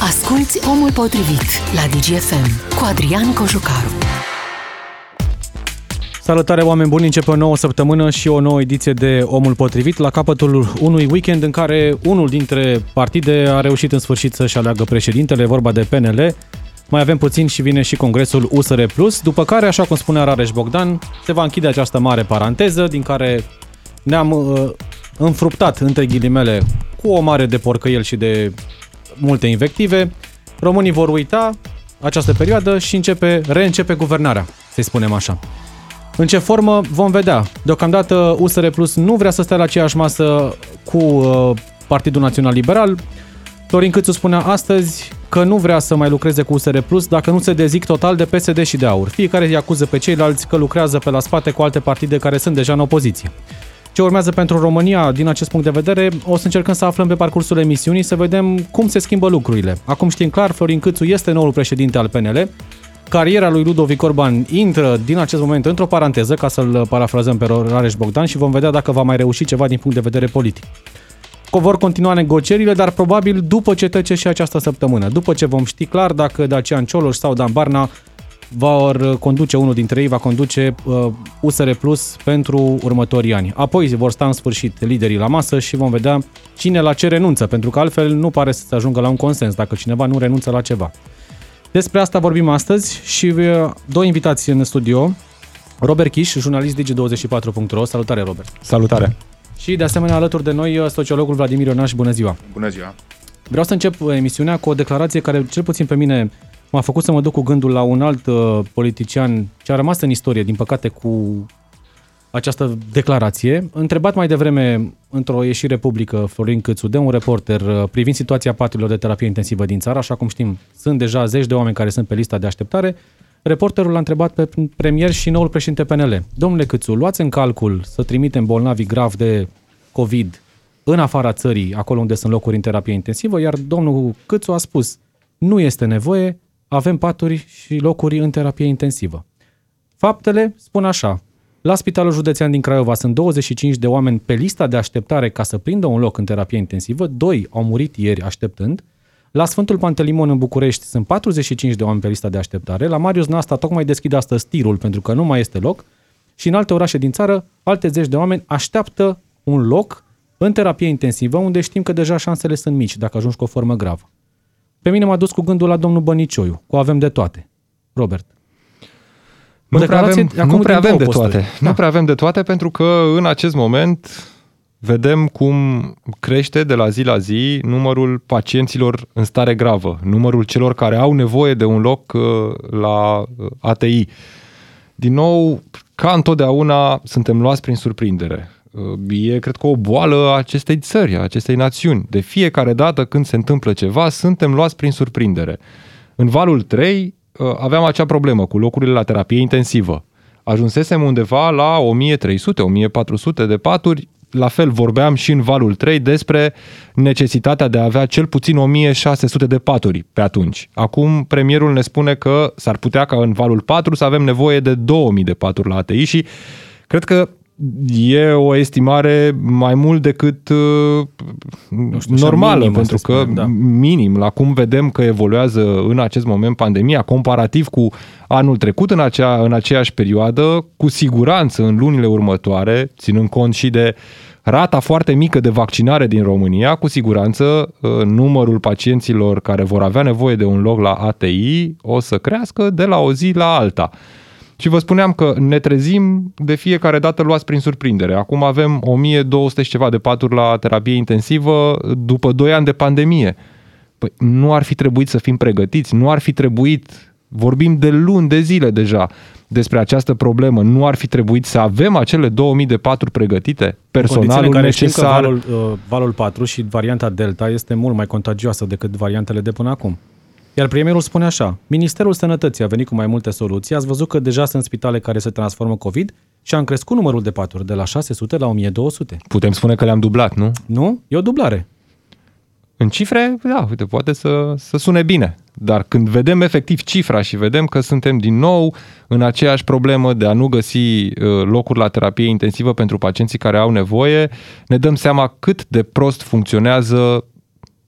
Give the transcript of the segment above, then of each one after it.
Asculți Omul Potrivit la DGFM cu Adrian Cojucaru. Salutare oameni buni, începe o nouă săptămână și o nouă ediție de Omul Potrivit la capătul unui weekend în care unul dintre partide a reușit în sfârșit să-și aleagă președintele, vorba de PNL. Mai avem puțin și vine și congresul USR+, după care, așa cum spunea Rareș Bogdan, se va închide această mare paranteză din care ne-am uh, înfruptat, între ghilimele, cu o mare de porcăiel și de multe invective. Românii vor uita această perioadă și începe, reîncepe guvernarea, să spunem așa. În ce formă vom vedea. Deocamdată USR Plus nu vrea să stea la aceeași masă cu uh, Partidul Național Liberal. Florin Câțu spunea astăzi că nu vrea să mai lucreze cu USR Plus dacă nu se dezic total de PSD și de AUR. Fiecare îi acuză pe ceilalți că lucrează pe la spate cu alte partide care sunt deja în opoziție. Ce urmează pentru România din acest punct de vedere, o să încercăm să aflăm pe parcursul emisiunii, să vedem cum se schimbă lucrurile. Acum știm clar, Florin Câțu este noul președinte al PNL, Cariera lui Ludovic Orban intră din acest moment într-o paranteză, ca să-l parafrazăm pe Rareș Bogdan și vom vedea dacă va mai reuși ceva din punct de vedere politic. Vor continua negocierile, dar probabil după ce trece și această săptămână, după ce vom ști clar dacă Dacian Cioloș sau Dan Barna vor conduce, unul dintre ei va conduce uh, USR Plus pentru următorii ani. Apoi vor sta în sfârșit liderii la masă și vom vedea cine la ce renunță, pentru că altfel nu pare să se ajungă la un consens dacă cineva nu renunță la ceva. Despre asta vorbim astăzi și uh, doi invitați în studio. Robert Chiș, jurnalist Digi24.ro. Salutare, Robert! Salutare! Și de asemenea alături de noi uh, sociologul Vladimir Ionaș. Bună ziua! Bună ziua! Vreau să încep uh, emisiunea cu o declarație care cel puțin pe mine m-a făcut să mă duc cu gândul la un alt uh, politician ce a rămas în istorie, din păcate, cu această declarație. Întrebat mai devreme într-o ieșire publică Florin Câțu de un reporter uh, privind situația paturilor de terapie intensivă din țară, așa cum știm, sunt deja zeci de oameni care sunt pe lista de așteptare, reporterul l-a întrebat pe premier și noul președinte PNL. Domnule Câțu, luați în calcul să trimitem bolnavi grav de COVID în afara țării, acolo unde sunt locuri în terapie intensivă, iar domnul Câțu a spus, nu este nevoie, avem paturi și locuri în terapie intensivă. Faptele spun așa, la Spitalul Județean din Craiova sunt 25 de oameni pe lista de așteptare ca să prindă un loc în terapie intensivă, doi au murit ieri așteptând. La Sfântul Pantelimon în București sunt 45 de oameni pe lista de așteptare. La Marius Nasta tocmai deschide astăzi tirul pentru că nu mai este loc. Și în alte orașe din țară, alte zeci de oameni așteaptă un loc în terapie intensivă, unde știm că deja șansele sunt mici dacă ajungi cu o formă gravă. Pe mine m-a dus cu gândul la domnul Bănicioiu, cu avem de toate. Robert. Nu prea avem, nu prea avem de toate. Da. Nu prea avem de toate pentru că în acest moment vedem cum crește de la zi la zi numărul pacienților în stare gravă, numărul celor care au nevoie de un loc uh, la uh, ATI. Din nou, ca întotdeauna, suntem luați prin surprindere. Uh, e, cred că, o boală a acestei țări, a acestei națiuni. De fiecare dată când se întâmplă ceva, suntem luați prin surprindere. În valul 3 uh, aveam acea problemă cu locurile la terapie intensivă. Ajunsesem undeva la 1300-1400 de paturi, la fel vorbeam și în valul 3 despre necesitatea de a avea cel puțin 1600 de paturi pe atunci. Acum premierul ne spune că s-ar putea ca în valul 4 să avem nevoie de 2000 de paturi la ATI și cred că e o estimare mai mult decât uh, știu, normală, minim, pentru că spune, da. minim, la cum vedem că evoluează în acest moment pandemia, comparativ cu anul trecut în, acea, în aceeași perioadă, cu siguranță în lunile următoare, ținând cont și de rata foarte mică de vaccinare din România, cu siguranță uh, numărul pacienților care vor avea nevoie de un loc la ATI o să crească de la o zi la alta. Și vă spuneam că ne trezim de fiecare dată luați prin surprindere. Acum avem 1200 și ceva de paturi la terapie intensivă după 2 ani de pandemie. Păi nu ar fi trebuit să fim pregătiți, nu ar fi trebuit, vorbim de luni, de zile deja despre această problemă, nu ar fi trebuit să avem acele 2000 de paturi pregătite, personalul care necesar. Valul, uh, valul 4 și varianta Delta este mult mai contagioasă decât variantele de până acum. Iar premierul spune așa, Ministerul Sănătății a venit cu mai multe soluții, ați văzut că deja sunt spitale care se transformă COVID și am crescut numărul de paturi de la 600 la 1200. Putem spune că le-am dublat, nu? Nu, e o dublare. În cifre, da, uite, poate să, să sune bine. Dar când vedem efectiv cifra și vedem că suntem din nou în aceeași problemă de a nu găsi uh, locuri la terapie intensivă pentru pacienții care au nevoie, ne dăm seama cât de prost funcționează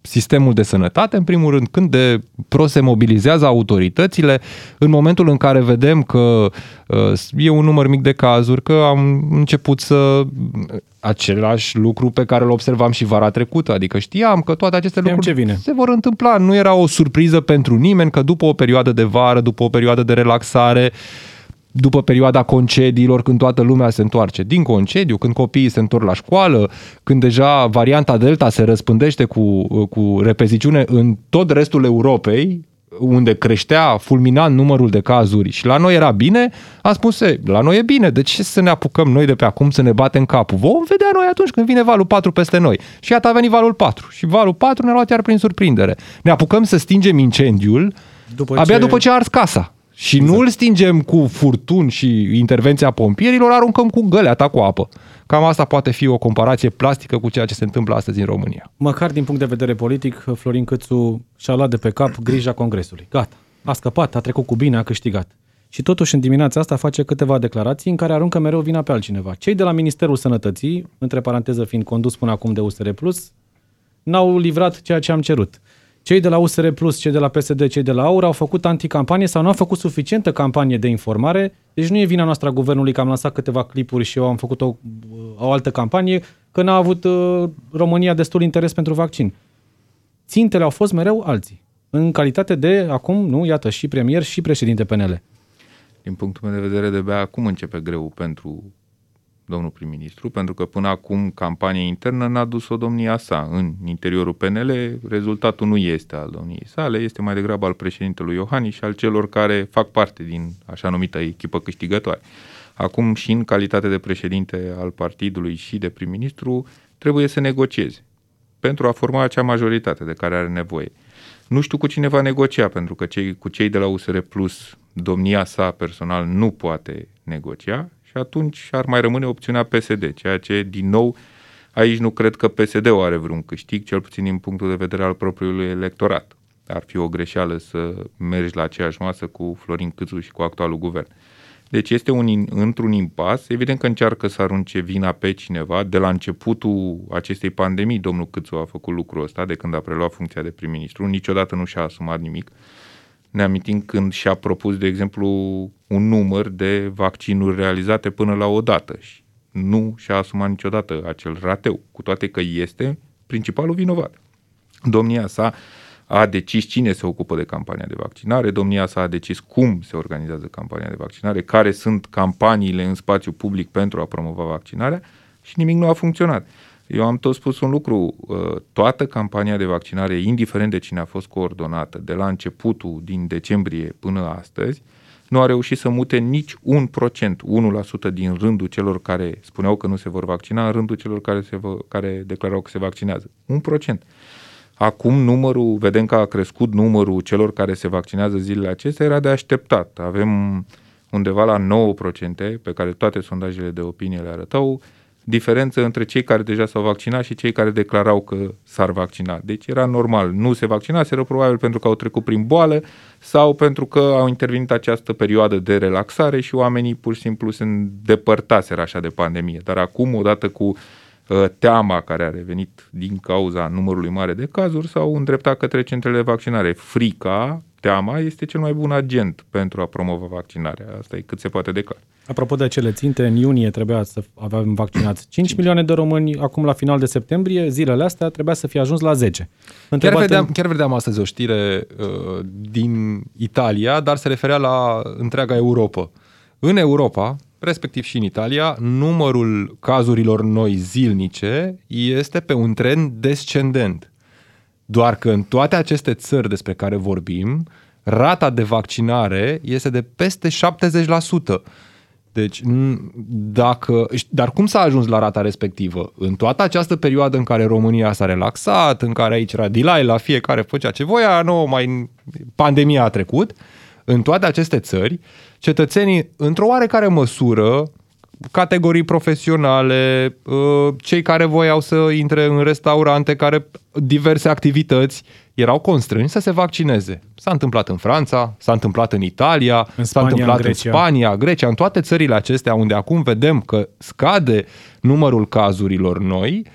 sistemul de sănătate, în primul rând, când de pro se mobilizează autoritățile, în momentul în care vedem că uh, e un număr mic de cazuri, că am început să același lucru pe care îl observam și vara trecută, adică știam că toate aceste lucruri ce vine. se vor întâmpla, nu era o surpriză pentru nimeni că după o perioadă de vară, după o perioadă de relaxare, după perioada concediilor, când toată lumea se întoarce din concediu, când copiii se întorc la școală, când deja varianta Delta se răspândește cu, cu repeziciune în tot restul Europei, unde creștea fulminant numărul de cazuri și la noi era bine, a spus, e, la noi e bine, de ce să ne apucăm noi de pe acum să ne batem capul? Vom vedea noi atunci când vine valul 4 peste noi. Și iată a venit valul 4 și valul 4 ne-a luat iar prin surprindere. Ne apucăm să stingem incendiul după abia ce... după ce a ars casa. Și exact. nu îl stingem cu furtun și intervenția pompierilor, aruncăm cu găleata cu apă. Cam asta poate fi o comparație plastică cu ceea ce se întâmplă astăzi în România. Măcar din punct de vedere politic, Florin Câțu și-a luat de pe cap grija Congresului. Gata, a scăpat, a trecut cu bine, a câștigat. Și totuși în dimineața asta face câteva declarații în care aruncă mereu vina pe altcineva. Cei de la Ministerul Sănătății, între paranteză fiind condus până acum de USR+, n-au livrat ceea ce am cerut cei de la USR Plus, cei de la PSD, cei de la AUR au făcut anticampanie sau nu au făcut suficientă campanie de informare. Deci nu e vina noastră a guvernului că am lansat câteva clipuri și eu am făcut o, o altă campanie, că n-a avut uh, România destul interes pentru vaccin. Țintele au fost mereu alții. În calitate de, acum, nu, iată, și premier și președinte PNL. Din punctul meu de vedere, de bea acum începe greu pentru domnul prim-ministru, pentru că până acum campania internă n-a dus-o domnia sa în interiorul PNL. Rezultatul nu este al domniei sale, este mai degrabă al președintelui Iohannis și al celor care fac parte din așa numită echipă câștigătoare. Acum și în calitate de președinte al partidului și de prim-ministru trebuie să negocieze pentru a forma acea majoritate de care are nevoie. Nu știu cu cine va negocia, pentru că cei, cu cei de la USR Plus, domnia sa personal nu poate negocia și atunci ar mai rămâne opțiunea PSD, ceea ce, din nou, aici nu cred că PSD-ul are vreun câștig, cel puțin din punctul de vedere al propriului electorat. Ar fi o greșeală să mergi la aceeași masă cu Florin Câțu și cu actualul guvern. Deci este un, într-un impas, evident că încearcă să arunce vina pe cineva. De la începutul acestei pandemii, domnul Câțu a făcut lucrul ăsta de când a preluat funcția de prim-ministru, niciodată nu și-a asumat nimic ne amintim când și-a propus, de exemplu, un număr de vaccinuri realizate până la o dată și nu și-a asumat niciodată acel rateu, cu toate că este principalul vinovat. Domnia sa a decis cine se ocupă de campania de vaccinare, domnia sa a decis cum se organizează campania de vaccinare, care sunt campaniile în spațiu public pentru a promova vaccinarea și nimic nu a funcționat. Eu am tot spus un lucru, uh, toată campania de vaccinare, indiferent de cine a fost coordonată, de la începutul din decembrie până astăzi, nu a reușit să mute nici un procent, 1% din rândul celor care spuneau că nu se vor vaccina, în rândul celor care, se vă, care declarau că se vaccinează. Un procent. Acum numărul, vedem că a crescut numărul celor care se vaccinează zilele acestea, era de așteptat. Avem undeva la 9% pe care toate sondajele de opinie le arătau, diferență între cei care deja s-au vaccinat și cei care declarau că s-ar vaccina. Deci era normal, nu se vaccinaseră probabil pentru că au trecut prin boală sau pentru că au intervenit această perioadă de relaxare și oamenii pur și simplu se îndepărtaseră așa de pandemie. Dar acum, odată cu uh, teama care a revenit din cauza numărului mare de cazuri, s-au îndreptat către centrele de vaccinare. Frica teama este cel mai bun agent pentru a promova vaccinarea. Asta e cât se poate de clar. Apropo de acele ținte, în iunie trebuia să avem vaccinați 5 milioane de români, acum la final de septembrie, zilele astea, trebuia să fie ajuns la 10. Chiar vedeam, chiar vedeam astăzi o știre uh, din Italia, dar se referea la întreaga Europa. În Europa, respectiv și în Italia, numărul cazurilor noi zilnice este pe un trend descendent. Doar că în toate aceste țări despre care vorbim, rata de vaccinare este de peste 70%. Deci, dacă, dar cum s-a ajuns la rata respectivă? În toată această perioadă în care România s-a relaxat, în care aici era delay, la fiecare făcea ce voia, nu mai pandemia a trecut, în toate aceste țări, cetățenii, într-o oarecare măsură, categorii profesionale, uh, cei care voiau să intre în restaurante, care diverse activități, erau constrânși să se vaccineze. S-a întâmplat în Franța, s-a întâmplat în Italia, în s-a întâmplat în, în Spania, Grecia, în toate țările acestea unde acum vedem că scade numărul cazurilor noi,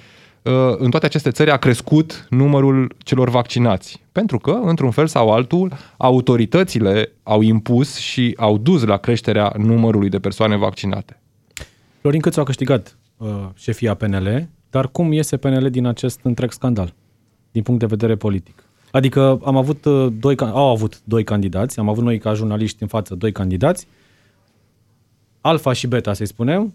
uh, în toate aceste țări a crescut numărul celor vaccinați. Pentru că, într-un fel sau altul, autoritățile au impus și au dus la creșterea numărului de persoane vaccinate. Florin Câțu a câștigat uh, șefia PNL, dar cum iese PNL din acest întreg scandal, din punct de vedere politic? Adică am avut uh, doi, au avut doi candidați, am avut noi ca jurnaliști în față doi candidați, alfa și beta, să-i spunem,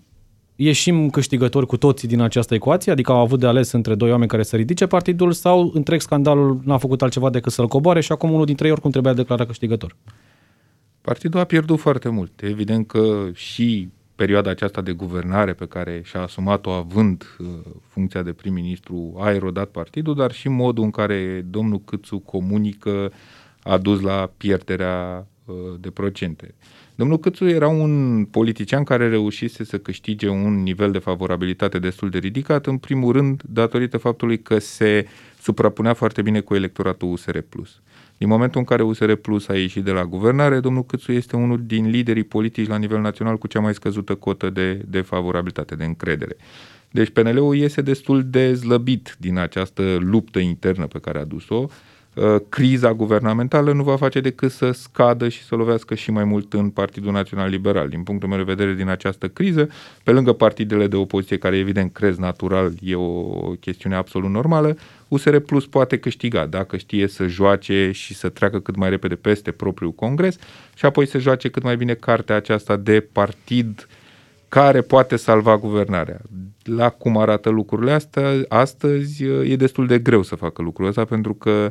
ieșim câștigători cu toții din această ecuație, adică au avut de ales între doi oameni care să ridice partidul sau întreg scandalul n-a făcut altceva decât să-l coboare și acum unul dintre ei oricum trebuia declarat câștigător. Partidul a pierdut foarte mult. Evident că și perioada aceasta de guvernare pe care și-a asumat-o având uh, funcția de prim-ministru a erodat partidul, dar și modul în care domnul Câțu comunică a dus la pierderea uh, de procente. Domnul Câțu era un politician care reușise să câștige un nivel de favorabilitate destul de ridicat, în primul rând datorită faptului că se suprapunea foarte bine cu electoratul USR+. Din momentul în care USR Plus a ieșit de la guvernare, domnul Câțu este unul din liderii politici la nivel național cu cea mai scăzută cotă de, de favorabilitate, de încredere. Deci PNL-ul iese destul de zlăbit din această luptă internă pe care a dus-o. Uh, criza guvernamentală nu va face decât să scadă și să lovească și mai mult în Partidul Național Liberal. Din punctul meu de vedere, din această criză, pe lângă partidele de opoziție, care evident crez natural, e o chestiune absolut normală, USR Plus poate câștiga dacă știe să joace și să treacă cât mai repede peste propriul congres și apoi să joace cât mai bine cartea aceasta de partid care poate salva guvernarea. La cum arată lucrurile astea, astăzi e destul de greu să facă lucrul ăsta pentru că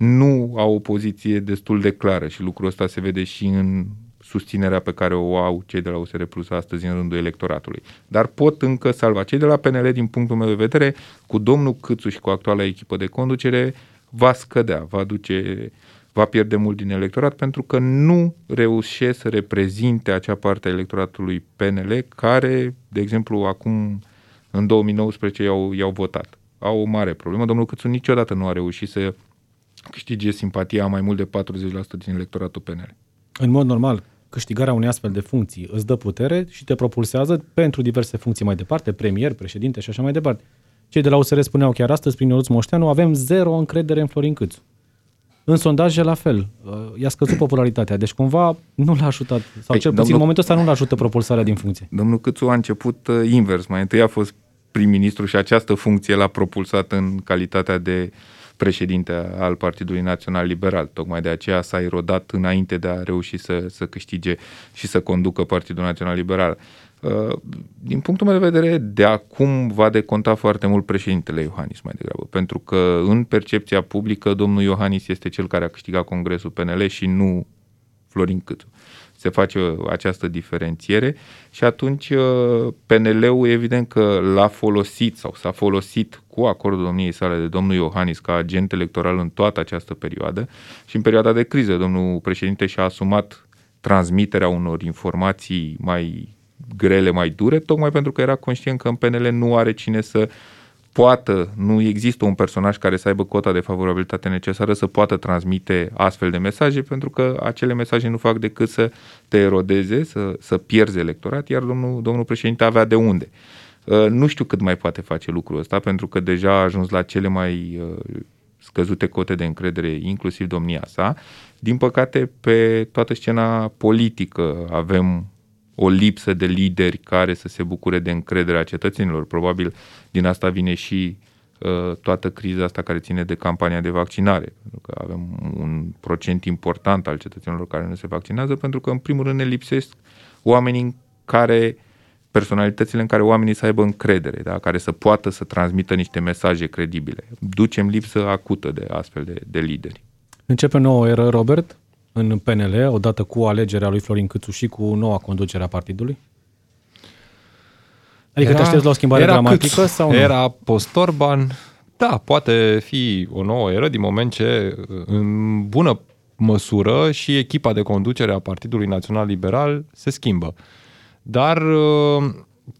nu au o poziție destul de clară și lucrul ăsta se vede și în susținerea pe care o au cei de la USR Plus astăzi în rândul electoratului. Dar pot încă salva. Cei de la PNL, din punctul meu de vedere, cu domnul Câțu și cu actuala echipă de conducere, va scădea, va duce va pierde mult din electorat pentru că nu reușește să reprezinte acea parte a electoratului PNL care, de exemplu, acum în 2019 i-au, i-au votat. Au o mare problemă. Domnul Câțu niciodată nu a reușit să câștige simpatia mai mult de 40% din electoratul PNL. În mod normal, câștigarea unei astfel de funcții îți dă putere și te propulsează pentru diverse funcții mai departe, premier, președinte și așa mai departe. Cei de la USR spuneau chiar astăzi, prin Ionuț Moșteanu, avem zero încredere în Florin Câțu. În sondaje la fel, uh, i-a scăzut popularitatea, deci cumva nu l-a ajutat, sau păi, cel puțin domnul, în momentul ăsta nu l-a ajută propulsarea din funcție. Domnul Câțu a început uh, invers, mai întâi a fost prim-ministru și această funcție l-a propulsat în calitatea de președinte al Partidului Național Liberal. Tocmai de aceea s-a erodat înainte de a reuși să, să câștige și să conducă Partidul Național Liberal. Uh, din punctul meu de vedere, de acum va deconta foarte mult președintele Iohannis mai degrabă, pentru că în percepția publică domnul Iohannis este cel care a câștigat Congresul PNL și nu Florin Câțu. Se face această diferențiere și atunci uh, PNL-ul evident că l-a folosit sau s-a folosit cu acordul domniei sale de domnul Iohannis ca agent electoral în toată această perioadă și în perioada de criză domnul președinte și-a asumat transmiterea unor informații mai grele, mai dure, tocmai pentru că era conștient că în PNL nu are cine să poată, nu există un personaj care să aibă cota de favorabilitate necesară să poată transmite astfel de mesaje, pentru că acele mesaje nu fac decât să te erodeze, să, să pierzi electorat, iar domnul, domnul președinte avea de unde. Uh, nu știu cât mai poate face lucrul ăsta, pentru că deja a ajuns la cele mai uh, scăzute cote de încredere, inclusiv domnia sa. Din păcate, pe toată scena politică avem o lipsă de lideri care să se bucure de încrederea cetățenilor. Probabil din asta vine și uh, toată criza asta care ține de campania de vaccinare. Pentru că avem un procent important al cetățenilor care nu se vaccinează, pentru că în primul rând ne lipsesc oamenii care personalitățile în care oamenii să aibă încredere, da? care să poată să transmită niște mesaje credibile. Ducem lipsă acută de astfel de, de lideri. Începe nouă eră, Robert? în PNL, odată cu alegerea lui Florin Câțu și cu noua conducere a partidului? Adică era, te aștepți la o schimbare era dramatică Câțu, sau nu? Era post-Orban, da, poate fi o nouă eră din moment ce în bună măsură și echipa de conducere a Partidului Național Liberal se schimbă. Dar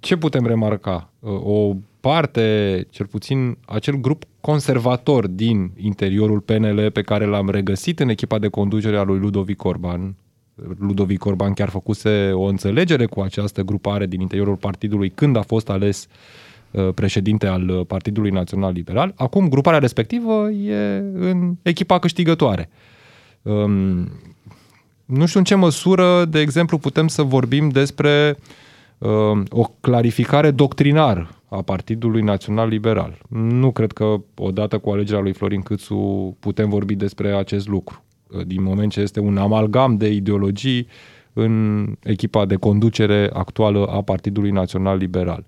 ce putem remarca? O parte, cel puțin acel grup conservator din interiorul PNL pe care l-am regăsit în echipa de conducere a lui Ludovic Orban. Ludovic Orban chiar făcuse o înțelegere cu această grupare din interiorul partidului când a fost ales președinte al Partidului Național Liberal. Acum gruparea respectivă e în echipa câștigătoare. Um, nu știu în ce măsură, de exemplu, putem să vorbim despre um, o clarificare doctrinară a Partidului Național Liberal. Nu cred că odată cu alegerea lui Florin Câțu putem vorbi despre acest lucru, din moment ce este un amalgam de ideologii în echipa de conducere actuală a Partidului Național Liberal.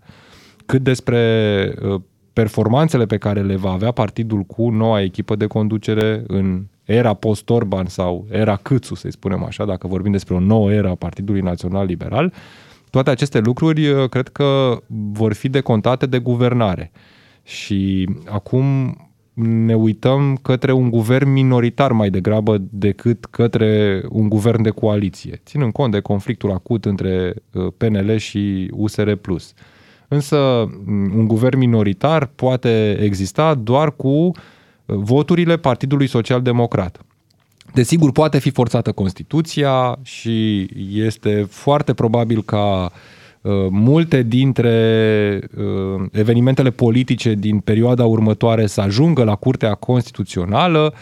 Cât despre uh, performanțele pe care le va avea partidul cu noua echipă de conducere în era post-Orban sau era Câțu, să-i spunem așa, dacă vorbim despre o nouă era a Partidului Național Liberal, toate aceste lucruri uh, cred că vor fi decontate de guvernare. Și acum ne uităm către un guvern minoritar mai degrabă decât către un guvern de coaliție, ținând cont de conflictul acut între uh, PNL și USR+. Însă un guvern minoritar poate exista doar cu uh, voturile Partidului Social Democrat. Desigur, poate fi forțată Constituția și este foarte probabil ca uh, multe dintre uh, evenimentele politice din perioada următoare să ajungă la Curtea Constituțională.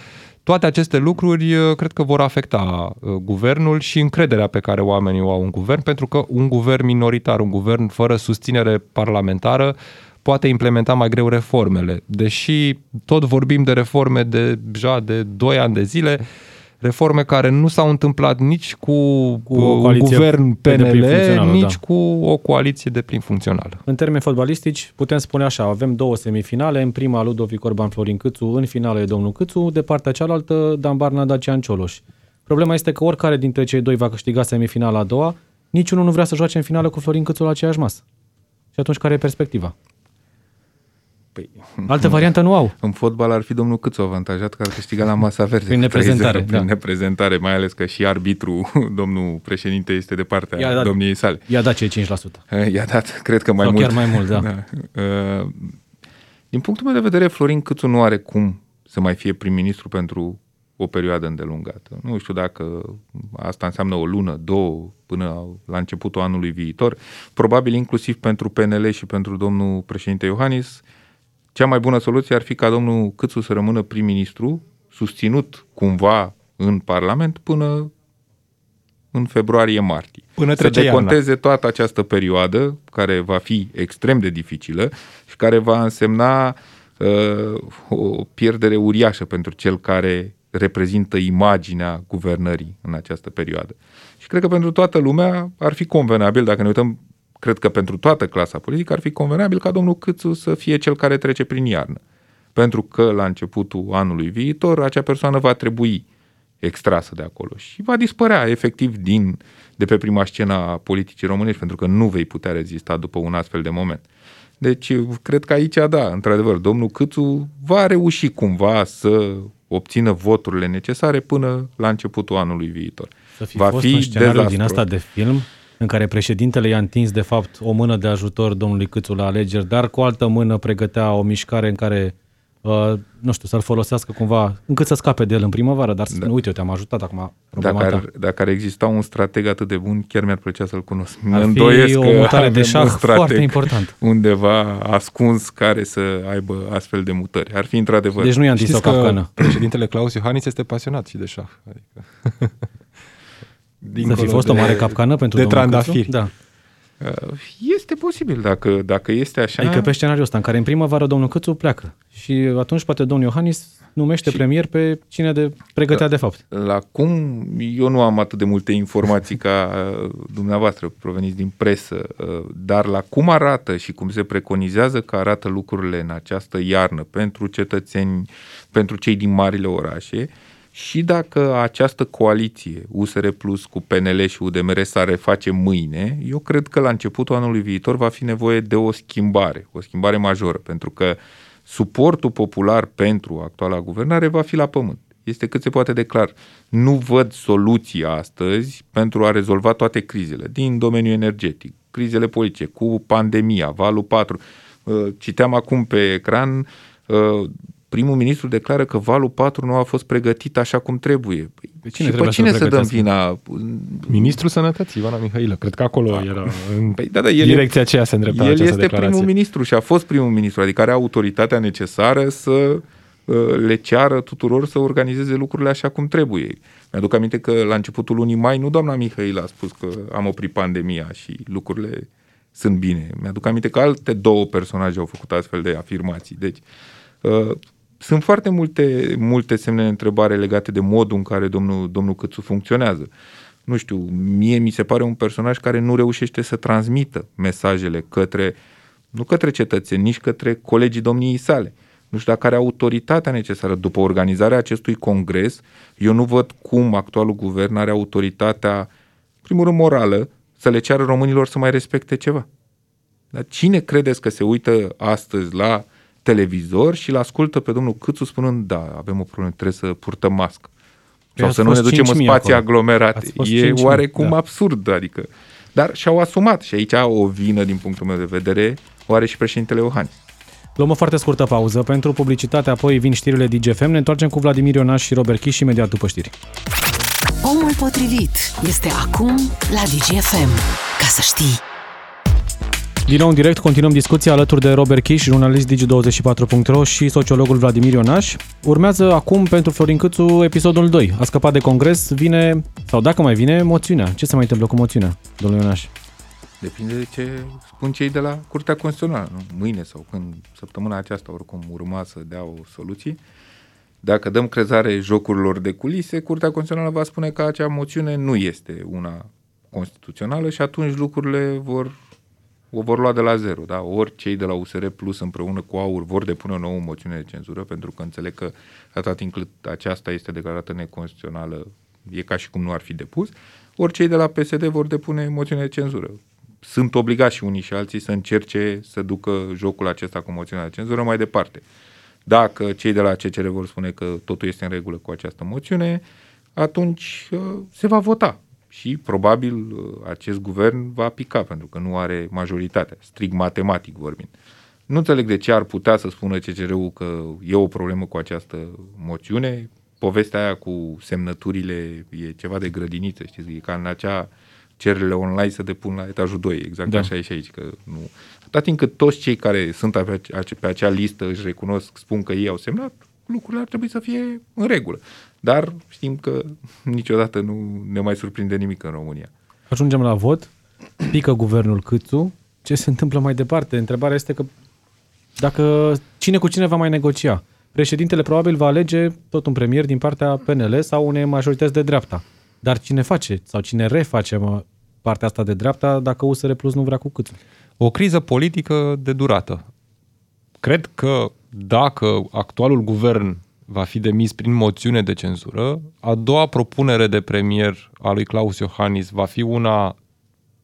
Toate aceste lucruri uh, cred că vor afecta uh, guvernul și încrederea pe care oamenii o au în guvern, pentru că un guvern minoritar, un guvern fără susținere parlamentară, poate implementa mai greu reformele. Deși tot vorbim de reforme de, deja de 2 ani de zile, uh, reforme care nu s-au întâmplat nici cu, cu un guvern PNL, nici da. cu o coaliție de plin funcțională. În termeni fotbalistici, putem spune așa, avem două semifinale, în prima Ludovic Orban Florin Câțu, în finală e domnul Câțu, de partea cealaltă Dan Barna Dacian Cioloș. Problema este că oricare dintre cei doi va câștiga semifinala a doua, niciunul nu vrea să joace în finală cu Florin Câțu la aceeași masă. Și atunci care e perspectiva? Păi, Altă variantă nu au. În fotbal ar fi domnul Câțu avantajat că ar câștiga la masa verde. Prin neprezentare. Prin da. neprezentare, mai ales că și arbitru, domnul președinte, este de partea i-a dat, domniei sale. I-a dat cei 5%. Eh, i-a dat, cred că mai Sau mult. chiar mai mult, da. da. Eh, din punctul meu de vedere, Florin Câțu nu are cum să mai fie prim-ministru pentru o perioadă îndelungată. Nu știu dacă asta înseamnă o lună, două, până la începutul anului viitor. Probabil inclusiv pentru PNL și pentru domnul președinte Iohannis, cea mai bună soluție ar fi ca domnul Câțu să rămână prim-ministru, susținut cumva în Parlament până în februarie-martie. Până să deconteze iarna. toată această perioadă, care va fi extrem de dificilă și care va însemna uh, o pierdere uriașă pentru cel care reprezintă imaginea guvernării în această perioadă. Și cred că pentru toată lumea ar fi convenabil, dacă ne uităm cred că pentru toată clasa politică ar fi convenabil ca domnul Câțu să fie cel care trece prin iarnă. Pentru că la începutul anului viitor acea persoană va trebui extrasă de acolo și va dispărea efectiv din, de pe prima scenă a politicii românești, pentru că nu vei putea rezista după un astfel de moment. Deci, cred că aici, da, într-adevăr, domnul Câțu va reuși cumva să obțină voturile necesare până la începutul anului viitor. Să fi va fost fi un scenariu din asta de film în care președintele i-a întins de fapt o mână de ajutor domnului Câțu la alegeri, dar cu o altă mână pregătea o mișcare în care uh, nu știu, să-l folosească cumva, încât să scape de el în primăvară, dar să da. uite, eu te-am ajutat acum. Dacă ar, dacă ar exista un strateg atât de bun, chiar mi-ar plăcea să-l cunosc. Ar fi o mutare de șah foarte important. Undeva ascuns care să aibă astfel de mutări. Ar fi într-adevăr. Deci nu i-a întins o capcană. președintele Claus Iohannis este pasionat și de șah. Adică... Să fi fost de, o mare capcană pentru de trandafiri. Da. Uh, este posibil dacă, dacă este așa. Adică pe scenariul ăsta, în care în primăvară domnul Câțu pleacă și atunci poate domnul Iohannis numește și premier pe cine de pregătea la, de fapt. La cum, eu nu am atât de multe informații ca uh, dumneavoastră proveniți din presă, uh, dar la cum arată și cum se preconizează că arată lucrurile în această iarnă pentru cetățeni, pentru cei din marile orașe, și dacă această coaliție USR Plus cu PNL și UDMR s-ar reface mâine, eu cred că la începutul anului viitor va fi nevoie de o schimbare, o schimbare majoră, pentru că suportul popular pentru actuala guvernare va fi la pământ. Este cât se poate de clar. Nu văd soluții astăzi pentru a rezolva toate crizele din domeniul energetic, crizele politice, cu pandemia, valul 4. Uh, citeam acum pe ecran uh, primul ministru declară că valul 4 nu a fost pregătit așa cum trebuie. Păi, pe cine și pe cine să, să dăm vina? Ministrul Sănătății, Ivana Mihailă. Cred că acolo da. era în păi, da, da, el direcția aceea se îndrepta El este declarație. primul ministru și a fost primul ministru, adică are autoritatea necesară să uh, le ceară tuturor să organizeze lucrurile așa cum trebuie. Mi-aduc aminte că la începutul lunii mai nu doamna Mihailă a spus că am oprit pandemia și lucrurile sunt bine. Mi-aduc aminte că alte două personaje au făcut astfel de afirmații. Deci, uh, sunt foarte multe, multe semne de întrebare legate de modul în care domnul, domnul Câțu funcționează. Nu știu, mie mi se pare un personaj care nu reușește să transmită mesajele către, nu către cetățeni, nici către colegii domniei sale. Nu știu dacă are autoritatea necesară. După organizarea acestui congres, eu nu văd cum actualul guvern are autoritatea, primul rând morală, să le ceară românilor să mai respecte ceva. Dar cine credeți că se uită astăzi la televizor și îl ascultă pe domnul Câțu spunând, da, avem o problemă, trebuie să purtăm mască. Păi Sau să nu ne ducem în spații acolo. aglomerate. E oarecum da. absurd, adică. Dar și-au asumat și aici o vină, din punctul meu de vedere, o are și președintele Iohannis. Luăm o foarte scurtă pauză pentru publicitate, apoi vin știrile DGFM. Ne întoarcem cu Vladimir Ionaș și Robert Chiș imediat după știri. Omul potrivit este acum la DGFM. Ca să știi. Din nou în direct continuăm discuția alături de Robert Chiș, jurnalist Digi24.ro și sociologul Vladimir Ionaș. Urmează acum pentru Florin Câțu episodul 2. A scăpat de congres, vine, sau dacă mai vine, moțiunea. Ce se mai întâmplă cu moțiunea, domnul Ionaș? Depinde de ce spun cei de la Curtea Constituțională. Nu? Mâine sau când săptămâna aceasta oricum urma să dea o soluție. Dacă dăm crezare jocurilor de culise, Curtea Constituțională va spune că acea moțiune nu este una constituțională și atunci lucrurile vor o vor lua de la zero. Da? Ori cei de la USR Plus împreună cu AUR vor depune o nouă moțiune de cenzură, pentru că înțeleg că atât timp cât aceasta este declarată neconstituțională, e ca și cum nu ar fi depus, ori cei de la PSD vor depune moțiune de cenzură. Sunt obligați și unii și alții să încerce să ducă jocul acesta cu moțiunea de cenzură mai departe. Dacă cei de la CCR vor spune că totul este în regulă cu această moțiune, atunci uh, se va vota și probabil uh, acest guvern va pica pentru că nu are majoritatea, strict matematic vorbind. Nu înțeleg de ce ar putea să spună CCR-ul că e o problemă cu această moțiune. Povestea aia cu semnăturile e ceva de grădiniță, știți, e ca în acea cererile online să depun la etajul 2, exact da. așa e și aici, că nu. Atât timp cât toți cei care sunt pe, pe acea listă își recunosc, spun că ei au semnat, lucrurile ar trebui să fie în regulă. Dar știm că niciodată nu ne mai surprinde nimic în România. Ajungem la vot, pică guvernul Câțu, ce se întâmplă mai departe? Întrebarea este că dacă cine cu cine va mai negocia? Președintele probabil va alege tot un premier din partea PNL sau unei majorități de dreapta. Dar cine face sau cine reface partea asta de dreapta dacă USR Plus nu vrea cu Câțu? O criză politică de durată. Cred că dacă actualul guvern va fi demis prin moțiune de cenzură, a doua propunere de premier a lui Claus Iohannis va fi una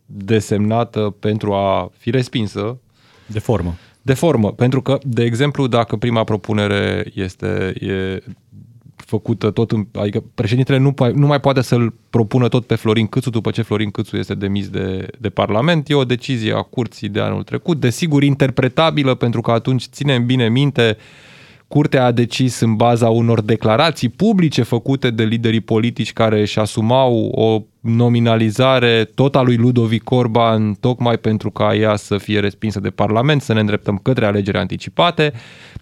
desemnată pentru a fi respinsă. De formă. De formă, pentru că, de exemplu, dacă prima propunere este e făcută tot, în, adică președintele nu, nu mai poate să-l propună tot pe Florin Câțu după ce Florin Câțu este demis de, de Parlament. E o decizie a curții de anul trecut, desigur interpretabilă pentru că atunci ținem bine minte Curtea a decis în baza unor declarații publice făcute de liderii politici care își asumau o nominalizare tot a lui Ludovic Orban tocmai pentru ca ea să fie respinsă de Parlament, să ne îndreptăm către alegeri anticipate,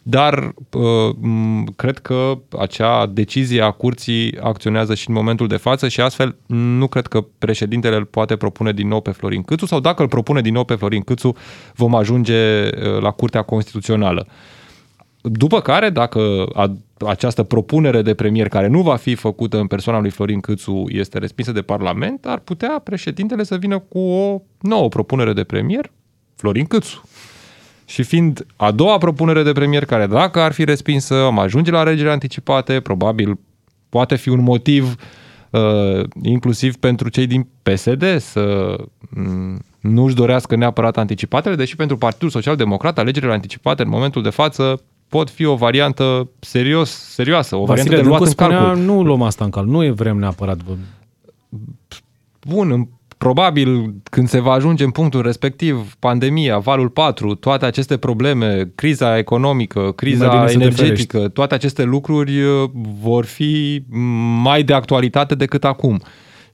dar uh, cred că acea decizie a curții acționează și în momentul de față și astfel nu cred că președintele îl poate propune din nou pe Florin Câțu sau dacă îl propune din nou pe Florin Câțu vom ajunge uh, la Curtea Constituțională. După care, dacă a, această propunere de premier, care nu va fi făcută în persoana lui Florin Câțu, este respinsă de Parlament, ar putea președintele să vină cu o nouă propunere de premier, Florin Câțu. Și fiind a doua propunere de premier, care dacă ar fi respinsă, am ajunge la alegeri anticipate, probabil poate fi un motiv uh, inclusiv pentru cei din PSD să mm, nu își dorească neapărat anticipatele, deși pentru Partidul Social Democrat alegerile anticipate în momentul de față pot fi o variantă serios, serioasă, o Vasile variantă de luat în calcul. nu luăm asta în calcul, nu e vrem neapărat. Bun, probabil când se va ajunge în punctul respectiv, pandemia, valul 4, toate aceste probleme, criza economică, criza energetică, toate aceste lucruri uh, vor fi mai de actualitate decât acum.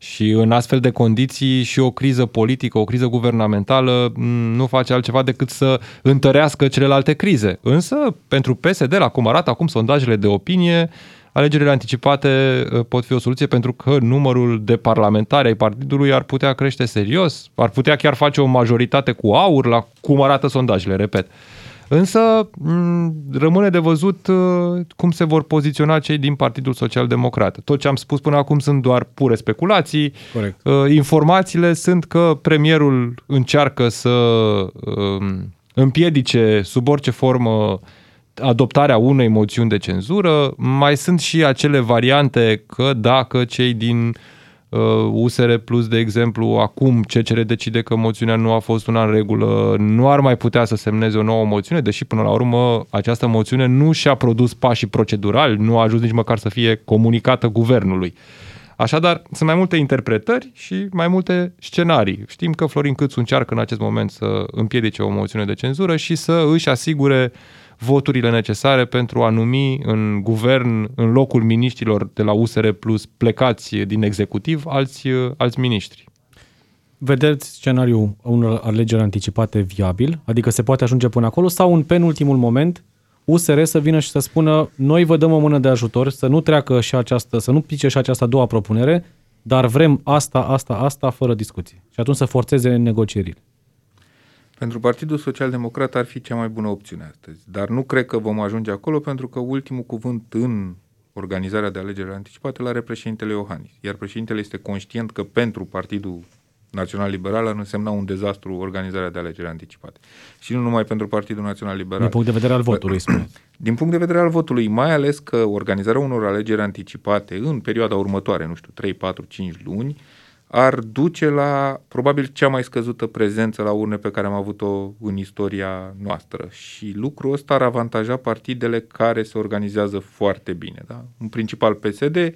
Și în astfel de condiții și o criză politică, o criză guvernamentală nu face altceva decât să întărească celelalte crize. Însă, pentru PSD, la cum arată acum sondajele de opinie, alegerile anticipate uh, pot fi o soluție pentru că numărul de parlamentari ai partidului ar putea crește serios, ar putea chiar face o majoritate cu aur la cum arată sondajele, repet. Însă rămâne de văzut uh, cum se vor poziționa cei din Partidul Social Democrat. Tot ce am spus până acum sunt doar pure speculații. Corect. Uh, informațiile sunt că premierul încearcă să um, împiedice sub orice formă adoptarea unei moțiuni de cenzură. Mai sunt și acele variante că dacă cei din uh, USR Plus, de exemplu, acum CCR decide că moțiunea nu a fost una în regulă, nu ar mai putea să semneze o nouă moțiune, deși până la urmă această moțiune nu și-a produs pașii procedurali, nu a ajuns nici măcar să fie comunicată guvernului. Așadar, sunt mai multe interpretări și mai multe scenarii. Știm că Florin Câțu încearcă în acest moment să împiedice o moțiune de cenzură și să își asigure uh, voturile necesare pentru a numi în guvern, în locul miniștrilor de la USR Plus plecați din executiv, alți, alți miniștri. Vedeți scenariul unor alegeri anticipate viabil? Adică se poate ajunge până acolo sau în penultimul moment USR să vină și să spună noi vă dăm o mână de ajutor, să nu treacă și această, să nu pice și această a doua propunere, dar vrem asta, asta, asta, fără discuții. Și atunci să forțeze negocierile. Pentru Partidul Social Democrat ar fi cea mai bună opțiune astăzi, dar nu cred că vom ajunge acolo pentru că ultimul cuvânt în organizarea de alegeri anticipate l-are președintele Iohannis, iar președintele este conștient că pentru Partidul Național Liberal ar însemna un dezastru organizarea de alegeri anticipate. Și nu numai pentru Partidul Național Liberal. Din punct de vedere al votului, spune. Din punct de vedere al votului, mai ales că organizarea unor alegeri anticipate în perioada următoare, nu știu, 3, 4, 5 luni, ar duce la probabil cea mai scăzută prezență la urne pe care am avut-o în istoria noastră. Și lucrul ăsta ar avantaja partidele care se organizează foarte bine. Da? În principal PSD,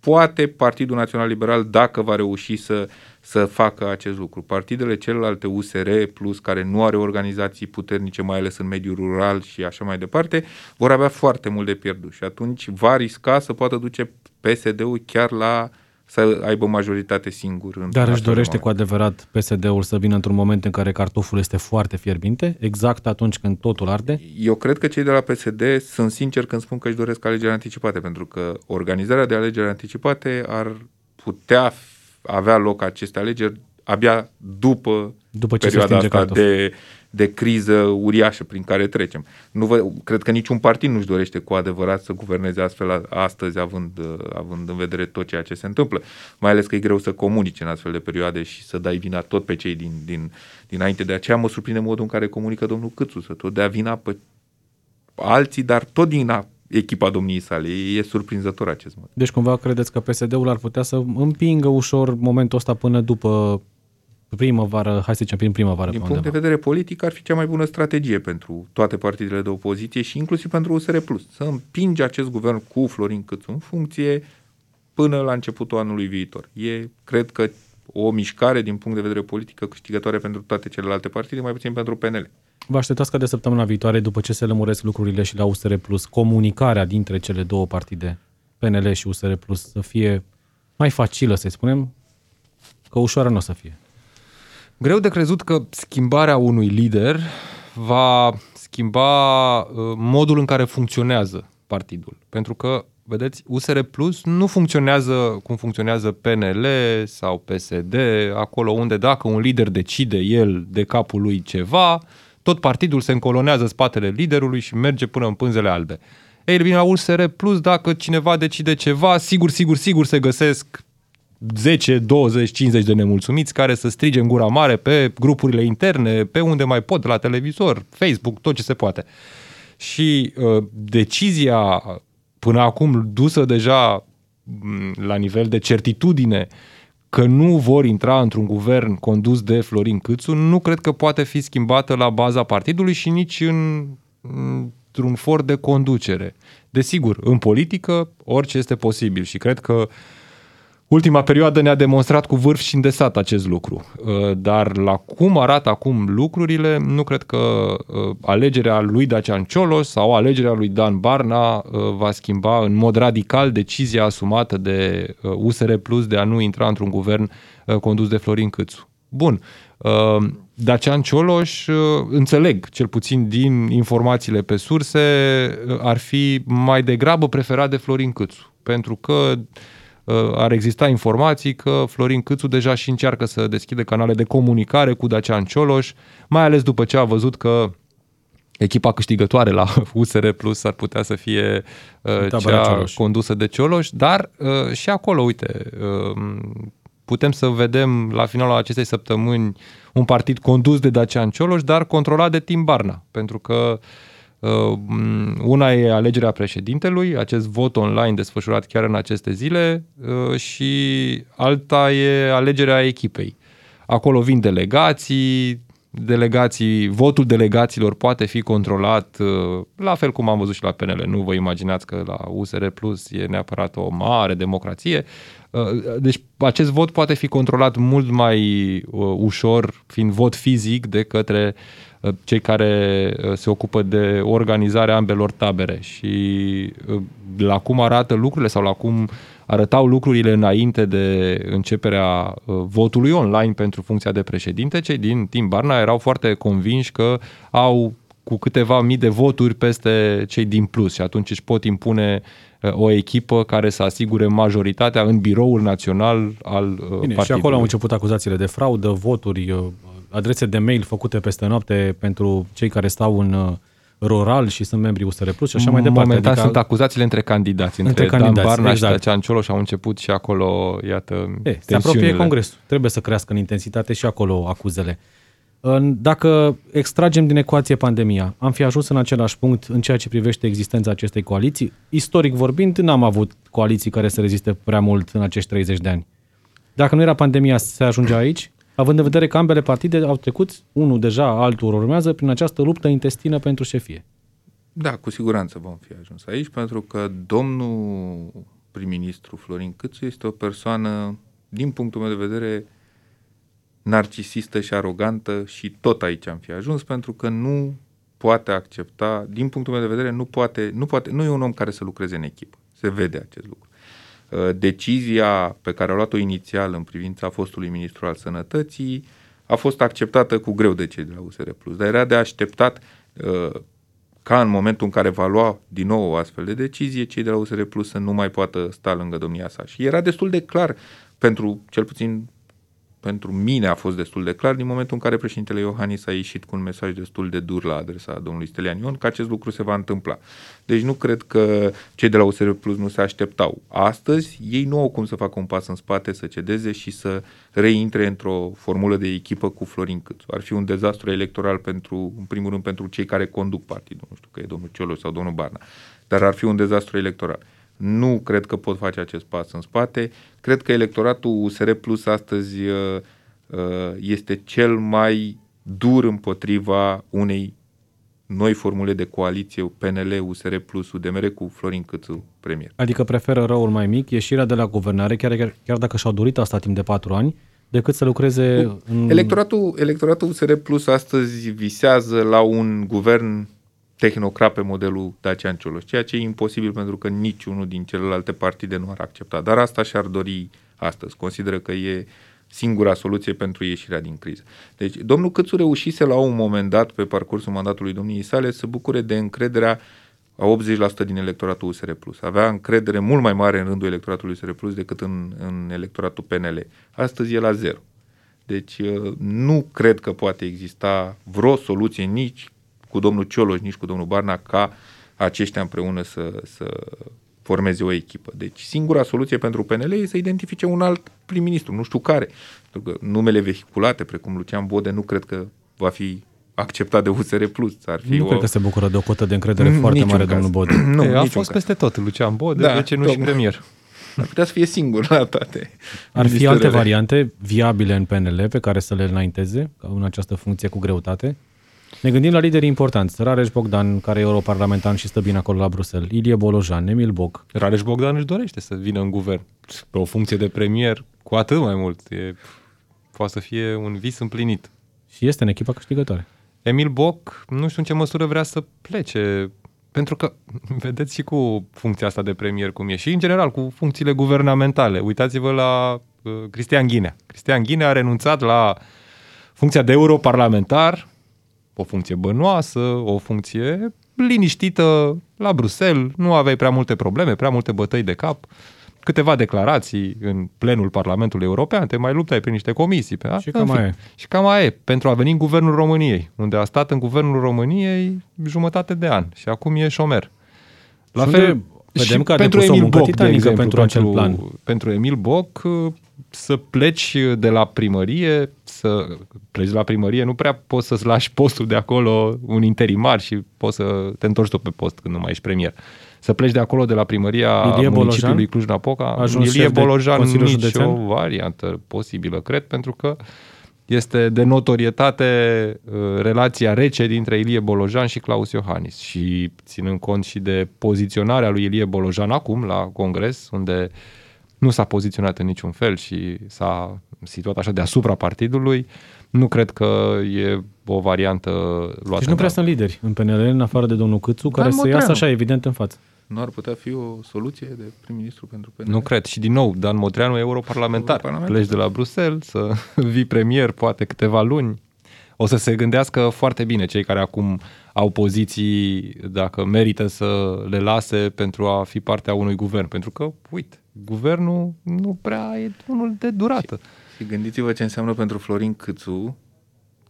poate Partidul Național Liberal, dacă va reuși să, să facă acest lucru. Partidele celelalte USR plus care nu are organizații puternice, mai ales în mediul rural și așa mai departe, vor avea foarte mult de pierdut și atunci va risca să poată duce PSD-ul chiar la uh, să aibă majoritate singur. În Dar își dorește cu adevărat PSD-ul să vină într-un moment în care cartoful este foarte fierbinte, exact atunci când totul arde? Eu cred că cei de la PSD sunt sinceri când spun că își doresc alegeri anticipate, pentru că organizarea de alegeri anticipate ar putea avea loc aceste alegeri abia după, după ce perioada asta de de criză uriașă prin care trecem. Nu vă, cred că niciun partid nu-și dorește cu adevărat să guverneze astfel astăzi, având, având în vedere tot ceea ce se întâmplă. Mai ales că e greu să comunice în astfel de perioade și să dai vina tot pe cei din, din, dinainte. De aceea mă surprinde modul în care comunică domnul Câțu, să tot dea vina pe alții, dar tot din a echipa domniei sale. E, e surprinzător acest mod. Deci cumva credeți că PSD-ul ar putea să împingă ușor momentul ăsta până după primăvară, hai să zicem prin primăvară. Din punct undeva. de vedere politic ar fi cea mai bună strategie pentru toate partidele de opoziție și inclusiv pentru USR+. Să împinge acest guvern cu Florin Câțu în funcție până la începutul anului viitor. E, cred că, o mișcare din punct de vedere politică câștigătoare pentru toate celelalte partide, mai puțin pentru PNL. Vă așteptați ca de săptămâna viitoare, după ce se lămuresc lucrurile și la USR Plus, comunicarea dintre cele două partide, PNL și USR Plus, să fie mai facilă, să spunem, că ușoară nu o să fie. Greu de crezut că schimbarea unui lider va schimba uh, modul în care funcționează partidul. Pentru că, vedeți, USR Plus nu funcționează cum funcționează PNL sau PSD, acolo unde dacă un lider decide el de capul lui ceva, tot partidul se încolonează spatele liderului și merge până în pânzele albe. Ei, bine, la USR Plus, dacă cineva decide ceva, sigur, sigur, sigur se găsesc 10, 20, 50 de nemulțumiți care să strige în gura mare pe grupurile interne, pe unde mai pot, la televizor, Facebook, tot ce se poate. Și uh, decizia până acum dusă deja mm, la nivel de certitudine că nu vor intra într-un guvern condus de Florin Câțu, nu cred că poate fi schimbată la baza partidului și nici în, într-un for de conducere. Desigur, în politică orice este posibil și cred că uh, Ultima perioadă ne-a demonstrat cu vârf și îndesat acest lucru. Uh, dar la cum arată acum lucrurile, nu cred că uh, alegerea lui Dacian Cioloș sau alegerea lui Dan Barna uh, va schimba în mod radical decizia asumată de USR Plus de a nu intra într-un guvern condus de Florin Câțu. Bun, Dacian Cioloș, înțeleg, cel puțin din informațiile pe surse, ar fi mai degrabă preferat de Florin Câțu, pentru că Uh, ar exista informații că Florin Câțu deja și încearcă să deschide canale de comunicare cu Dacian Cioloș, mai ales după ce a văzut că echipa câștigătoare la USR Plus ar putea să fie uh, cea Cioloș. condusă de Cioloș, dar uh, și acolo, uite, uh, putem să vedem la finalul acestei săptămâni un partid condus de Dacian Cioloș, dar controlat de Tim Barna, pentru că uh, Uh, una e alegerea președintelui, acest vot online desfășurat chiar în aceste zile uh, și alta e alegerea echipei. Acolo vin delegații, delegații, votul delegaților poate fi controlat uh, la fel cum am văzut și la PNL. Nu vă imaginați că la USR Plus e neapărat o mare democrație. Deci acest vot poate fi controlat mult mai ușor, fiind vot fizic, de către Uh, cei care uh, se ocupă de organizarea ambelor tabere și uh, la cum arată lucrurile sau la cum arătau lucrurile înainte de începerea votului online pentru funcția de președinte, cei din Tim Barna erau foarte convinși că au cu câteva mii de voturi peste cei din plus și atunci își pot impune o echipă care să asigure majoritatea în biroul național al Bine, partidului. Și acolo au început acuzațiile de fraudă, voturi adrese de mail făcute peste noapte pentru cei care stau în uh, rural și sunt membri USR Plus și așa mai departe. Momentan adică, sunt acuzațiile între candidați, între, între candidați, Dan Barna exact. și Dacian și au început și acolo, iată, e, Se apropie congresul. Trebuie să crească în intensitate și acolo acuzele. Dacă extragem din ecuație pandemia, am fi ajuns în același punct în ceea ce privește existența acestei coaliții? Istoric vorbind, n-am avut coaliții care să reziste prea mult în acești 30 de ani. Dacă nu era pandemia, se ajunge aici? Având în vedere că ambele partide au trecut, unul deja, altul urmează, prin această luptă intestină pentru șefie. Da, cu siguranță vom fi ajuns aici, pentru că domnul prim-ministru Florin Câțu este o persoană, din punctul meu de vedere, narcisistă și arogantă și tot aici am fi ajuns, pentru că nu poate accepta, din punctul meu de vedere, nu poate, nu poate, nu e un om care să lucreze în echipă. Se vede acest lucru. Uh, decizia pe care a luat-o inițial în privința fostului ministru al sănătății a fost acceptată cu greu de cei de la USR+, dar era de așteptat uh, ca în momentul în care va lua din nou o astfel de decizie, cei de la USR Plus să nu mai poată sta lângă domnia sa. Și era destul de clar pentru, cel puțin pentru mine a fost destul de clar din momentul în care președintele Iohannis a ieșit cu un mesaj destul de dur la adresa domnului Stelian Ion că acest lucru se va întâmpla. Deci nu cred că cei de la USR Plus nu se așteptau. Astăzi ei nu au cum să facă un pas în spate, să cedeze și să reintre într-o formulă de echipă cu Florin Câțu. Ar fi un dezastru electoral pentru, în primul rând, pentru cei care conduc partidul, nu știu că e domnul Cioloș sau domnul Barna, dar ar fi un dezastru electoral. Nu cred că pot face acest pas în spate. Cred că electoratul USR Plus astăzi uh, uh, este cel mai dur împotriva unei noi formule de coaliție PNL, USR Plus, UDMR cu Florin Câțu premier. Adică preferă răul mai mic, ieșirea de la guvernare, chiar, chiar, chiar dacă și-au dorit asta timp de patru ani, decât să lucreze în... Electoratul, electoratul USR Plus astăzi visează la un guvern tehnocrat pe modelul Dacian Cioloș, ceea ce e imposibil pentru că niciunul din celelalte partide nu ar accepta. Dar asta și-ar dori astăzi. Consideră că e singura soluție pentru ieșirea din criză. Deci, domnul Câțu reușise la un moment dat, pe parcursul mandatului domniei sale, să bucure de încrederea a 80% din electoratul USR+. Avea încredere mult mai mare în rândul electoratului USR+, decât în, în electoratul PNL. Astăzi e la zero. Deci nu cred că poate exista vreo soluție nici cu domnul Cioloș, nici cu domnul Barna, ca aceștia împreună să, să formeze o echipă. Deci singura soluție pentru PNL e să identifice un alt prim-ministru, nu știu care. Pentru că numele vehiculate, precum Lucian Bode, nu cred că va fi acceptat de USR Plus. Ar fi nu o... cred că se bucură de o cotă de încredere mm, foarte mare, caz. domnul Bode. nu, e, a fost caz. peste tot Lucian Bode, da, de ce nu și premier? Ar putea să fie singur la toate. Ar fi alte variante viabile în PNL pe care să le înainteze în această funcție cu greutate? Ne gândim la lideri importanți. Rareș Bogdan, care e europarlamentar și stă bine acolo la Bruxelles. Ilie Bolojan, Emil Boc. Rareș Bogdan își dorește să vină în guvern. Pe o funcție de premier, cu atât mai mult. E, poate să fie un vis împlinit. Și este în echipa câștigătoare. Emil Boc, nu știu în ce măsură vrea să plece pentru că, vedeți și cu funcția asta de premier cum e și în general cu funcțiile guvernamentale. Uitați-vă la uh, Cristian Ghinea. Cristian Ghinea a renunțat la funcția de europarlamentar, o funcție bănoasă, o funcție liniștită la Bruxelles, nu aveai prea multe probleme, prea multe bătăi de cap câteva declarații în plenul Parlamentului European, te mai luptai prin niște comisii. Pe și cam mai e. Și cam mai e, pentru a veni în Guvernul României, unde a stat în Guvernul României jumătate de an și acum e șomer. La și fel, vedem că a pentru Emil Boc, de exemplu, pentru acel plan. Pentru Emil Boc, să pleci de la primărie, să pleci de la primărie, nu prea poți să-ți lași postul de acolo un interimar și poți să te întorci tot pe post când nu mai ești premier să pleci de acolo, de la primăria Ilie municipiului Cluj-Napoca. Ilie Bolojan, nici Județean? o variantă posibilă, cred, pentru că este de notorietate uh, relația rece dintre Ilie Bolojan și Claus Iohannis și ținând cont și de poziționarea lui Ilie Bolojan acum la congres, unde nu s-a poziționat în niciun fel și s-a situat așa deasupra partidului, nu cred că e o variantă luată. Deci nu prea sunt lideri în PNL, în afară de domnul Câțu, care să iasă așa evident în față nu ar putea fi o soluție de prim-ministru pentru PNL? Nu cred. Și din nou, Dan Modreanu e europarlamentar. europarlamentar. Pleci de la Bruxelles să vii premier poate câteva luni. O să se gândească foarte bine cei care acum au poziții, dacă merită să le lase pentru a fi partea unui guvern. Pentru că, uite, guvernul nu prea e unul de durată. Și, și gândiți-vă ce înseamnă pentru Florin Câțu,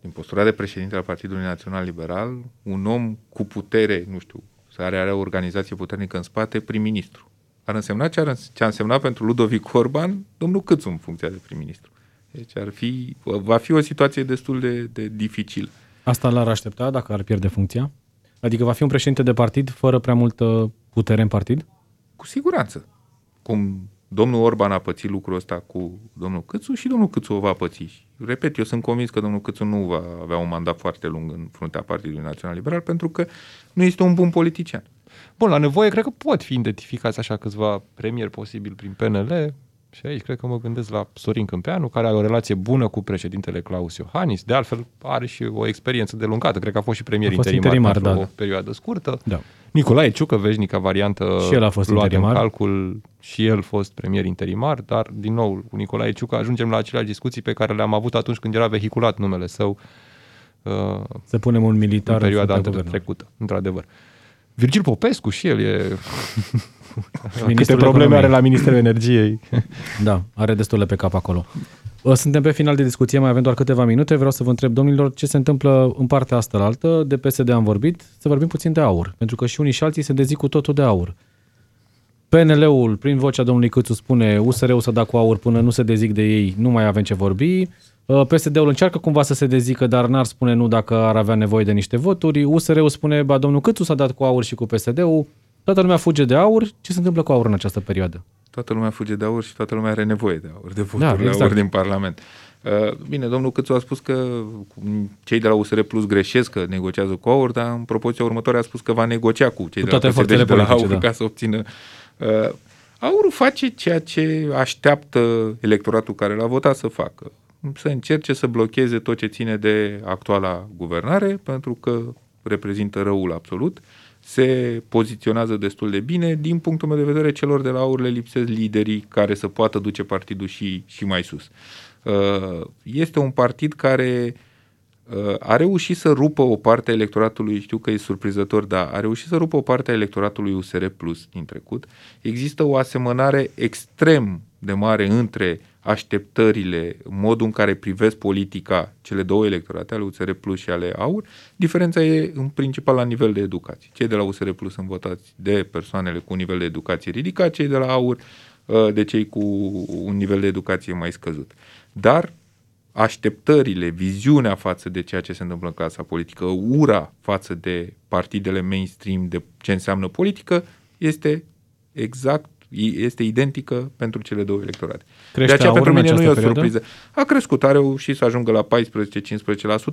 din postura de președinte al Partidului Național Liberal, un om cu putere, nu știu, care are o organizație puternică în spate, prim-ministru. Ar însemna ce, ar, ce a însemnat pentru Ludovic Orban domnul Câțu în funcția de prim-ministru. Deci ar fi, va fi o situație destul de, de dificilă. Asta l-ar aștepta dacă ar pierde funcția? Adică va fi un președinte de partid fără prea multă putere în partid? Cu siguranță. Cum domnul Orban a pățit lucrul ăsta cu domnul Câțu și domnul Câțu o va păți. Repet, eu sunt convins că domnul Câțu nu va avea un mandat foarte lung în fruntea Partidului Național Liberal pentru că nu este un bun politician. Bun, la nevoie cred că pot fi identificați așa câțiva premier posibil prin PNL, și aici cred că mă gândesc la Sorin Câmpeanu, care are o relație bună cu președintele Claus Iohannis. De altfel, are și o experiență de lungată. Cred că a fost și premier a fost interimar, interimar da, o da. perioadă scurtă. Da. Nicolae Ciucă, veșnica variantă și el a fost luat interimar. în calcul, și el fost premier interimar, dar, din nou, cu Nicolae Ciucă ajungem la aceleași discuții pe care le-am avut atunci când era vehiculat numele său. Uh, Să punem un militar în perioada trecută, într-adevăr. Virgil Popescu și el e Câte probleme are la Ministerul Energiei. Da, are destule pe cap acolo. Suntem pe final de discuție, mai avem doar câteva minute. Vreau să vă întreb, domnilor, ce se întâmplă în partea asta la altă. De PSD am vorbit, să vorbim puțin de aur, pentru că și unii și alții se dezic cu totul de aur. PNL-ul, prin vocea domnului Câțu, spune USR-ul să da cu aur până nu se dezic de ei, nu mai avem ce vorbi. PSD-ul încearcă cumva să se dezică, dar n-ar spune nu dacă ar avea nevoie de niște voturi. USR-ul spune, ba, domnul Câțu s-a dat cu aur și cu PSD-ul. Toată lumea fuge de aur. Ce se întâmplă cu aur în această perioadă? Toată lumea fuge de aur și toată lumea are nevoie de aur, de voturi da, exact. de aur din Parlament. Uh, bine, domnul Câțu a spus că cei de la USR Plus greșesc că negociază cu aur, dar în propoziția următoare a spus că va negocia cu cei cu de la PSD de la aur da. ca să obțină... Uh, aurul face ceea ce așteaptă electoratul care l-a votat să facă. Să încerce să blocheze tot ce ține de actuala guvernare, pentru că reprezintă răul absolut. Uh, se poziționează destul de bine. Din punctul meu de vedere, celor de la AUR le lipsesc liderii care să poată duce partidul și, și mai sus. Uh, este un partid care uh, a reușit să rupă o parte a electoratului, știu că e surprizător, dar a reușit să rupă o parte a electoratului USR Plus din trecut. Există o asemănare extrem de mare între așteptările, modul în care privesc politica cele două electorate, ale USR Plus și ale AUR, diferența e în principal la nivel de educație. Cei de la USR Plus sunt votați de persoanele cu un nivel de educație ridicat, cei de la AUR uh, de cei cu un nivel de educație mai scăzut. Dar așteptările, viziunea față de ceea ce se întâmplă în clasa politică, ura față de partidele mainstream, de ce înseamnă politică, este exact este identică pentru cele două electorate. Crește de aceea pentru mine nu e o perioadă? surpriză. A crescut, a reușit să ajungă la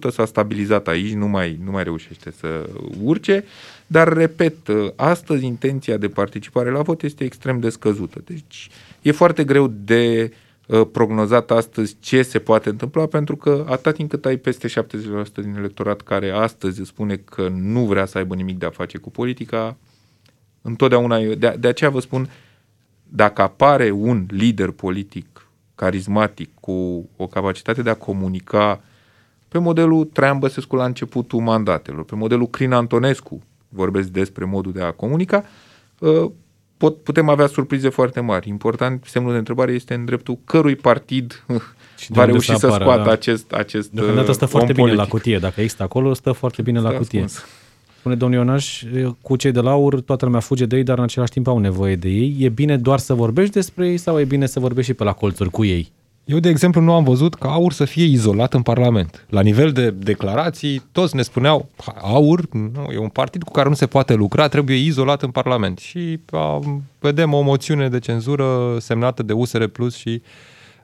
14-15%, s-a stabilizat aici, nu mai, nu mai reușește să urce, dar, repet, astăzi intenția de participare la vot este extrem de scăzută. Deci e foarte greu de uh, prognozat astăzi ce se poate întâmpla, pentru că atât timp cât ai peste 70% din electorat care astăzi spune că nu vrea să aibă nimic de a face cu politica, întotdeauna, de, de aceea vă spun, dacă apare un lider politic carismatic cu o capacitate de a comunica pe modelul Traian Băsescu la începutul mandatelor, pe modelul Crin Antonescu, vorbesc despre modul de a comunica, uh, pot, putem avea surprize foarte mari. Important, semnul de întrebare este în dreptul cărui partid și va reuși să, apară, scoată da. acest, acest Deocamdată stă foarte bine politic. la cutie. Dacă există acolo, stă foarte bine stă la cutie. Ascuns. Spune domnul Ionaș, cu cei de la aur, toată lumea fuge de ei, dar în același timp au nevoie de ei. E bine doar să vorbești despre ei sau e bine să vorbești și pe la colțuri cu ei? Eu, de exemplu, nu am văzut ca AUR să fie izolat în Parlament. La nivel de declarații, toți ne spuneau, AUR nu, e un partid cu care nu se poate lucra, trebuie izolat în Parlament. Și a, vedem o moțiune de cenzură semnată de USR Plus și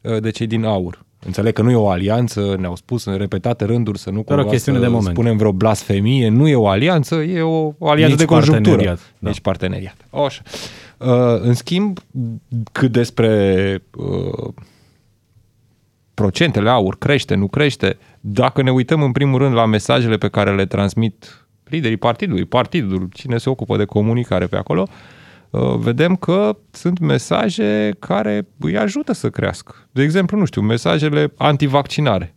a, de cei din AUR. Înțeleg că nu e o alianță, ne-au spus în repetate rânduri să nu cumva o chestiune de moment. spunem vreo blasfemie, nu e o alianță, e o, o alianță Nici de conjunctură. Parteneriat, da. Nici parteneriat. O, așa. Uh, în schimb, cât despre uh, procentele aur, crește, nu crește, dacă ne uităm în primul rând la mesajele pe care le transmit liderii partidului, partidul, cine se ocupă de comunicare pe acolo, uh, vedem că sunt mesaje care îi ajută să crească. De exemplu, nu știu, mesajele antivaccinare.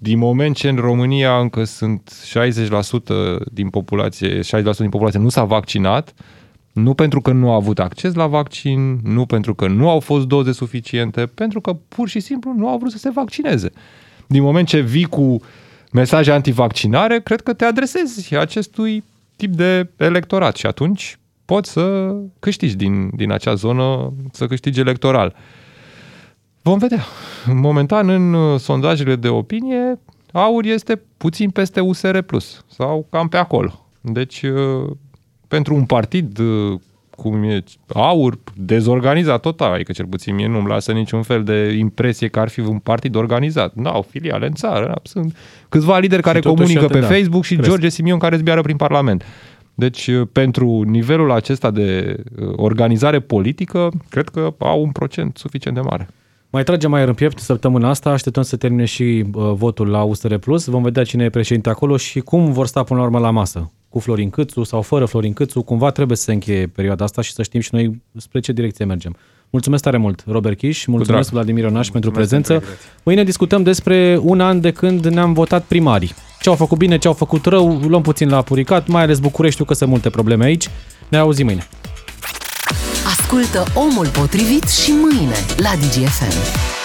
Din moment ce în România încă sunt 60% din populație, 60% din populație nu s-a vaccinat, nu pentru că nu au avut acces la vaccin, nu pentru că nu au fost doze suficiente, pentru că pur și simplu nu au vrut să se vaccineze. Din moment ce vii cu mesaje antivaccinare, cred că te adresezi acestui tip de electorat și atunci poți să câștigi din, din acea zonă, să câștigi electoral. Vom vedea. Momentan, în sondajele de opinie, aur este puțin peste USR Plus sau cam pe acolo. Deci pentru un partid uh, cum e aur, dezorganizat total, adică cel puțin mie nu-mi lasă niciun fel de impresie că ar fi un partid organizat. Nu au filiale în țară, sunt câțiva lideri care comunică pe da, Facebook și cresc. George Simion care zbiară prin Parlament. Deci, uh, pentru nivelul acesta de uh, organizare politică, cred că au un procent suficient de mare. Mai tragem mai în piept săptămâna asta, așteptăm să termine și uh, votul la USR Plus, vom vedea cine e președinte acolo și cum vor sta până la urmă la masă cu Florin Câțu sau fără Florin Câțu, cumva trebuie să se încheie perioada asta și să știm și noi spre ce direcție mergem. Mulțumesc tare mult, Robert Chiș, mulțumesc Vladimir Ionaș pentru prezență. Mâine discutăm despre un an de când ne-am votat primarii. Ce au făcut bine, ce au făcut rău, luăm puțin la puricat, mai ales Bucureștiul, că sunt multe probleme aici. Ne auzim mâine. Ascultă Omul Potrivit și mâine la DGFM.